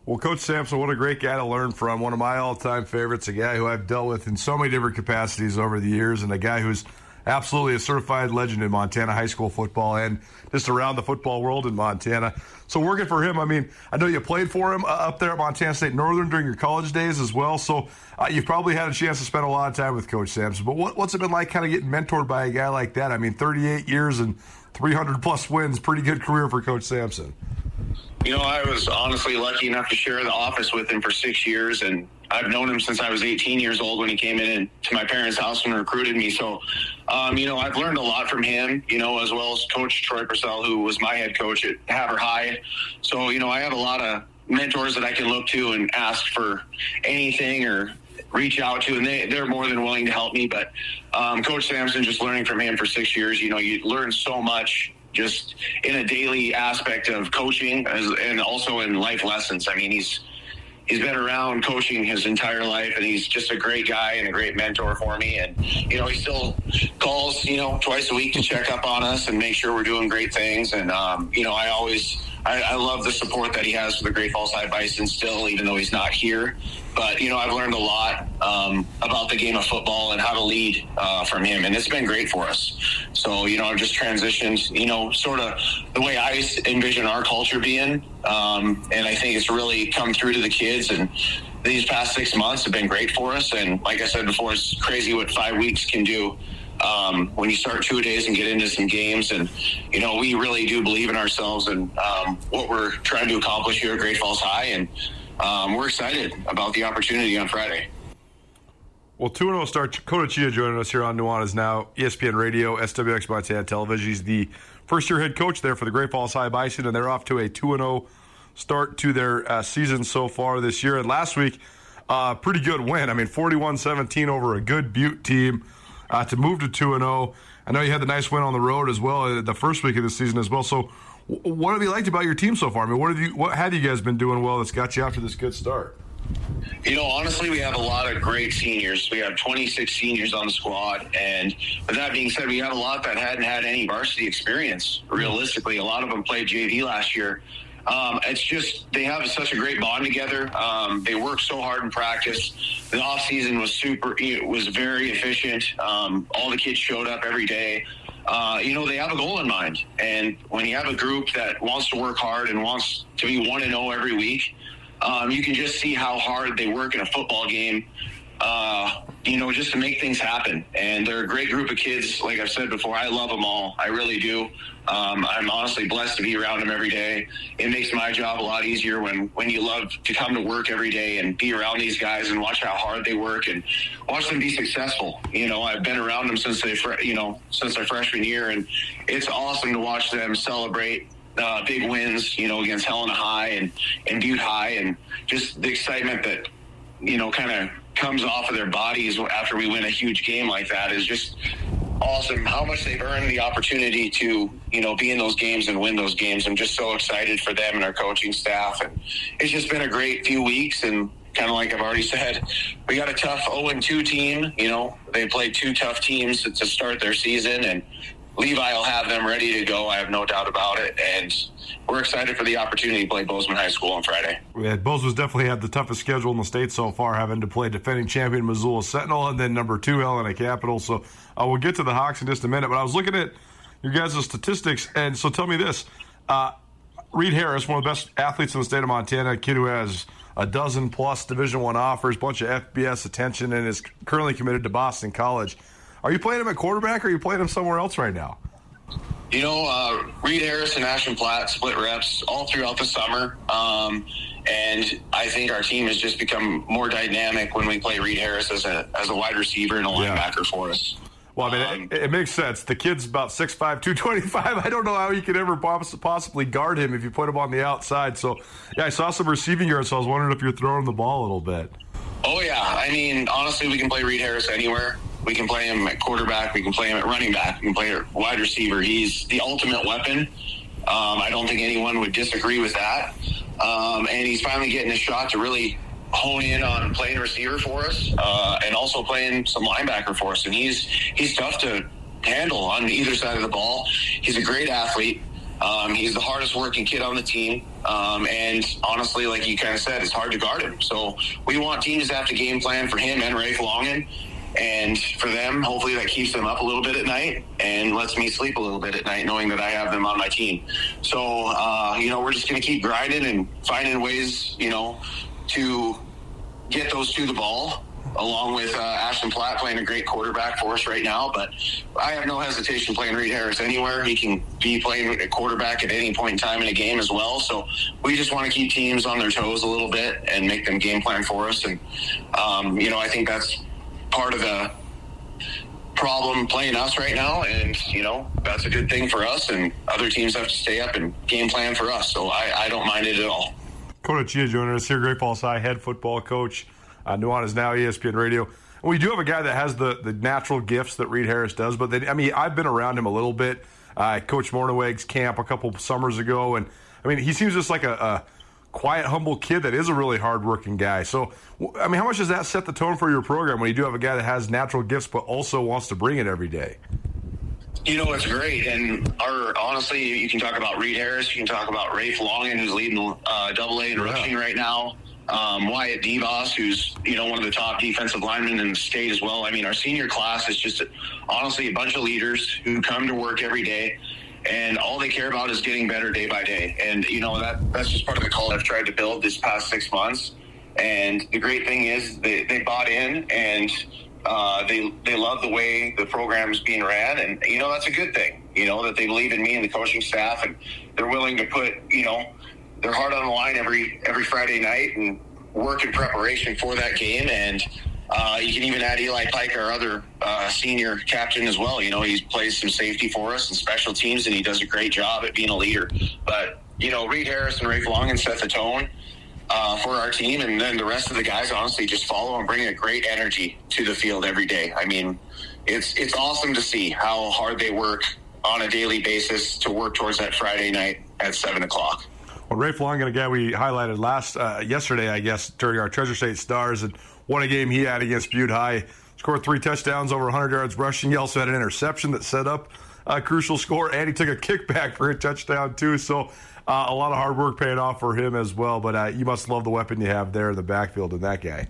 Well, Coach Sampson, what a great guy to learn from. One of my all-time favorites, a guy who I've dealt with in so many different capacities over the years, and a guy who's absolutely a certified legend in Montana high school football and just around the football world in Montana. So working for him, I mean, I know you played for him uh, up there at Montana State Northern during your college days as well. So uh, you've probably had a chance to spend a lot of time with Coach Sampson. But what, what's it been like, kind of getting mentored by a guy like that? I mean, 38 years and 300 plus wins, pretty good career for Coach Sampson. You know, I was honestly lucky enough to share the office with him for six years, and I've known him since I was 18 years old when he came in to my parents' house and recruited me. So, um, you know, I've learned a lot from him, you know, as well as Coach Troy Purcell, who was my head coach at Havre High. So, you know, I have a lot of mentors that I can look to and ask for anything or reach out to, and they, they're more than willing to help me. But um, Coach Sampson, just learning from him for six years, you know, you learn so much just in a daily aspect of coaching as, and also in life lessons. I mean, he's he's been around coaching his entire life and he's just a great guy and a great mentor for me. And you know he still calls you know twice a week to check up on us and make sure we're doing great things. And um, you know i always I, I, love the support that he has for the great falls high bison still even though he's not here but you know i've learned a lot um, about the game of football and how to lead uh, from him and it's been great for us so you know i've just transitioned you know sort of the way i envision our culture being um, and i think it's really come through to the kids and these past six months have been great for us and like i said before it's crazy what five weeks can do um, when you start two days and get into some games. And, you know, we really do believe in ourselves and um, what we're trying to accomplish here at Great Falls High. And um, we're excited about the opportunity on Friday. Well, 2 0 start. Dakota Chia joining us here on Nuanez Now, ESPN Radio, SWX Montana Television. He's the first year head coach there for the Great Falls High Bison, and they're off to a 2 0 start to their uh, season so far this year. And last week, uh, pretty good win. I mean, 41 17 over a good Butte team uh, to move to 2 0. I know you had the nice win on the road as well uh, the first week of the season as well. So, what have you liked about your team so far? I mean, what have you what have you guys been doing well that's got you to this good start? You know, honestly, we have a lot of great seniors. We have 26 seniors on the squad. And with that being said, we have a lot that hadn't had any varsity experience, realistically. A lot of them played JV last year. Um, it's just they have such a great bond together. Um, they work so hard in practice. The off season was super. It was very efficient. Um, all the kids showed up every day. Uh, you know they have a goal in mind, and when you have a group that wants to work hard and wants to be one and zero oh every week, um, you can just see how hard they work in a football game. Uh, you know, just to make things happen. And they're a great group of kids. Like I've said before, I love them all. I really do. Um, I'm honestly blessed to be around them every day. It makes my job a lot easier when when you love to come to work every day and be around these guys and watch how hard they work and watch them be successful. You know, I've been around them since they, you know, since their freshman year, and it's awesome to watch them celebrate uh, big wins, you know, against Helena High and, and Butte High, and just the excitement that, you know, kind of comes off of their bodies after we win a huge game like that is just awesome. How much they've earned the opportunity to, you know, be in those games and win those games. I'm just so excited for them and our coaching staff. And it's just been a great few weeks. And kind of like I've already said, we got a tough 0 2 team. You know, they played two tough teams to start their season. And Levi will have them ready to go. I have no doubt about it. And we're excited for the opportunity to play Bozeman High School on Friday. Yeah, Bozeman's definitely had the toughest schedule in the state so far, having to play defending champion Missoula Sentinel and then number two Helena Capital. So uh, we'll get to the Hawks in just a minute. But I was looking at your guys' statistics. And so tell me this uh, Reed Harris, one of the best athletes in the state of Montana, a kid who has a dozen plus Division One offers, bunch of FBS attention, and is currently committed to Boston College. Are you playing him at quarterback, or are you playing him somewhere else right now? You know, uh, Reed Harris and Ashton Platt split reps all throughout the summer. Um, and I think our team has just become more dynamic when we play Reed Harris as a, as a wide receiver and a linebacker for us. Well, I mean, um, it, it, makes sense. The kid's about 6'5", 225. I don't know how you could ever possibly guard him if you put him on the outside. So, yeah, I saw some receiving yards, so I was wondering if you're throwing the ball a little bit. Oh, yeah. I mean, honestly, we can play Reed Harris anywhere. We can play him at quarterback. We can play him at running back. We can play at wide receiver. He's the ultimate weapon. Um, I don't think anyone would disagree with that. Um, and he's finally getting a shot to really hone in on playing receiver for us uh, and also playing some linebacker for us. And he's he's tough to handle on either side of the ball. He's a great athlete. Um, he's the hardest working kid on the team. Um, and honestly, like you kind of said, it's hard to guard him. So we want teams to have to game plan for him and Rafe Longen. And for them, hopefully that keeps them up a little bit at night and lets me sleep a little bit at night, knowing that I have them on my team. So, uh, you know, we're just going to keep grinding and finding ways, you know, to get those to the ball along with uh, Ashton Platt playing a great quarterback for us right now. But I have no hesitation playing Reed Harris anywhere. He can be playing a quarterback at any point in time in a game as well. So we just want to keep teams on their toes a little bit and make them game plan for us. And, um, you know, I think that's part of the problem playing us right now. And, you know, that's a good thing for us. And other teams have to stay up and game plan for us. So I, I don't mind it at all. Coach Chia joining us here, Great Falls High head football coach. Uh, is Now ESPN Radio. And we do have a guy that has the, the natural gifts that Reed Harris does. But they, I mean, I've been around him a little bit. Uh, Coach Mornhinweg's camp a couple summers ago, and I mean, he seems just like a, a quiet, humble kid that is a really hardworking guy. So, I mean, how much does that set the tone for your program when you do have a guy that has natural gifts but also wants to bring it every day? You know, it's great. And our honestly, you can talk about Reed Harris, you can talk about Rafe Longen, who's leading uh, Double A in rushing right now. Um, Wyatt Devos, who's you know one of the top defensive linemen in the state as well. I mean, our senior class is just honestly a bunch of leaders who come to work every day and all they care about is getting better day by day. And you know that that's just part of the call I've tried to build this past six months. And the great thing is they, they bought in and uh, they they love the way the program is being ran, and you know that's a good thing. You know that they believe in me and the coaching staff, and they're willing to put you know their heart on the line every every Friday night and work in preparation for that game. And uh, you can even add Eli Pike, our other uh, senior captain, as well. You know, he plays some safety for us and special teams, and he does a great job at being a leader. But you know, Reed Harris and Rafe Longen set the tone uh, for our team, and then the rest of the guys honestly just follow and bring a great energy to the field every day. I mean, it's it's awesome to see how hard they work on a daily basis to work towards that Friday night at seven o'clock. Well, Rafe Longen, a guy we highlighted last uh, yesterday, I guess, during our Treasure State Stars, and won a game he had against Butte High. Scored three touchdowns, over 100 yards rushing. He also had an interception that set up a crucial score, and he took a kickback for a touchdown too. So uh, a lot of hard work paying off for him as well. But uh, you must love the weapon you have there in the backfield in that guy.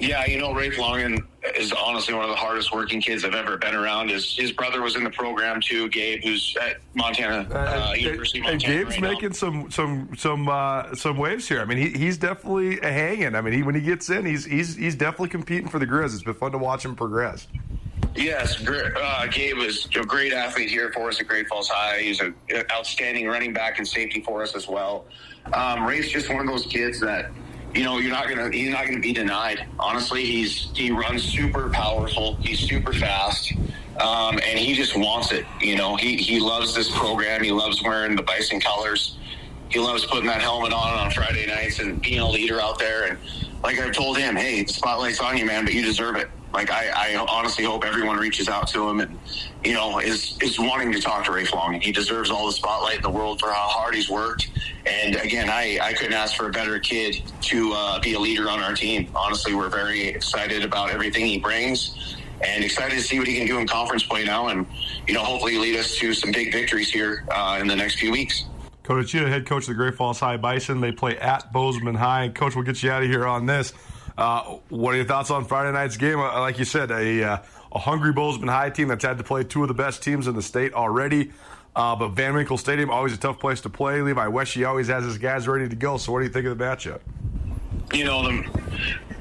Yeah, you know, Rafe Longen is honestly one of the hardest working kids I've ever been around. His his brother was in the program too, Gabe, who's at Montana uh, uh University. Montana and Gabe's right making now. some some some uh, some waves here. I mean, he, he's definitely a hanging. I mean, he when he gets in, he's he's he's definitely competing for the Grizz. It's been fun to watch him progress. Yes, uh, Gabe is a great athlete here for us at Great Falls High. He's an outstanding running back and safety for us as well. Um, Ray's just one of those kids that you know, you're not gonna he's not gonna be denied. Honestly, he's he runs super powerful. He's super fast. Um, and he just wants it. You know, he, he loves this program. He loves wearing the Bison colors. He loves putting that helmet on on Friday nights and being a leader out there. And like I've told him, hey, spotlight's on you, man, but you deserve it. Like I, I honestly hope everyone reaches out to him and you know is is wanting to talk to Rafe Long. He deserves all the spotlight in the world for how hard he's worked. And again, I, I couldn't ask for a better kid to uh, be a leader on our team. Honestly, we're very excited about everything he brings and excited to see what he can do in conference play now and, you know, hopefully lead us to some big victories here uh, in the next few weeks. Coach Chia, head coach of the Great Falls High Bison. They play at Bozeman High. Coach, we'll get you out of here on this. Uh, what are your thoughts on Friday night's game? Uh, like you said, a uh, a hungry Bozeman High team that's had to play two of the best teams in the state already. Uh, but Van Winkle Stadium, always a tough place to play. Levi Wesche always has his guys ready to go. So, what do you think of the matchup? You know, the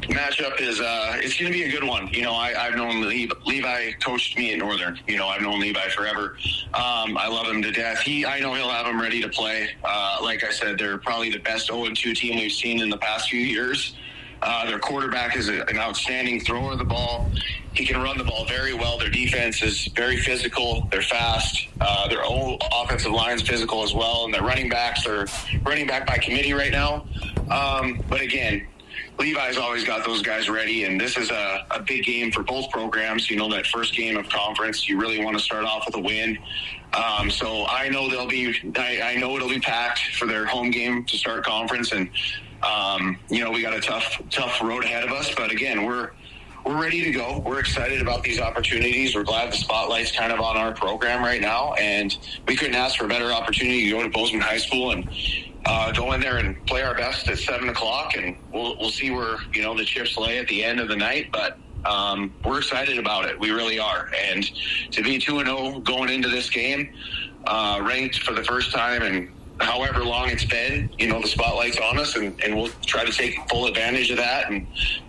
matchup is uh, it's going to be a good one. You know, I, have known Levi, Levi coached me at Northern. You know, I've known Levi forever. Um, I love him to death. He, I know he'll have him ready to play. Uh, like I said, they're probably the best 0 2 team we've seen in the past few years. Uh, their quarterback is a, an outstanding thrower of the ball. He can run the ball very well. Their defense is very physical. They're fast. Uh, their own offensive line's physical as well, and their running backs are running back by committee right now. Um, but again, Levi's always got those guys ready, and this is a, a big game for both programs. You know, that first game of conference, you really want to start off with a win. Um, so I know they'll be, I, I, know it'll be packed for their home game to start conference, and um, you know we got a tough, tough road ahead of us. But again, we're we're ready to go. We're excited about these opportunities. We're glad the spotlight's kind of on our program right now, and we couldn't ask for a better opportunity to go to Bozeman High School and uh, go in there and play our best at seven o'clock, and we'll we'll see where you know the chips lay at the end of the night. But um, we're excited about it. We really are. And to be two and zero oh going into this game, uh, ranked for the first time and however long it's been, you know, the spotlight's on us, and, and we'll try to take full advantage of that and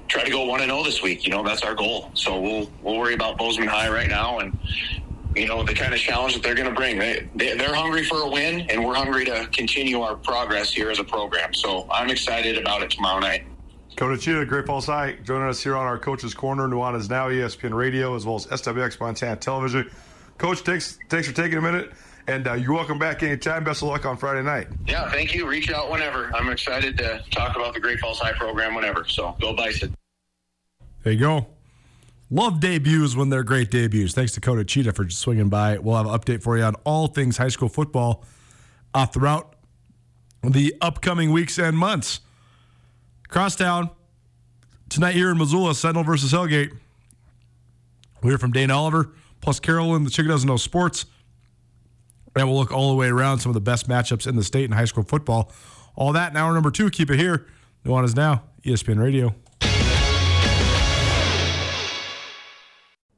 try to go one and zero oh this week. You know, that's our goal. So we'll we'll worry about Bozeman High right now and you know, the kind of challenge that they're going to bring. They, they, they're hungry for a win, and we're hungry to continue our progress here as a program. So I'm excited about it tomorrow night. Coach Cheetah, Great Falls High, joining us here on our Coach's Corner. Nuanez Now, ESPN Radio, as well as SWX Montana Television. Coach, thanks, thanks for taking a minute, and uh, you're welcome back anytime. Best of luck on Friday night. Yeah, thank you. Reach out whenever. I'm excited to talk about the Great Falls High program whenever. So go Bison. There you go. Love debuts when they're great debuts. Thanks to Coda Cheetah for swinging by. We'll have an update for you on all things high school football uh, throughout the upcoming weeks and months. Crosstown tonight here in Missoula, Sentinel versus Hellgate. We hear from Dane Oliver, plus Carolyn, the chicken doesn't know sports. And we'll look all the way around some of the best matchups in the state in high school football. All that in hour number two. Keep it here. Nuanez Now, ESPN Radio.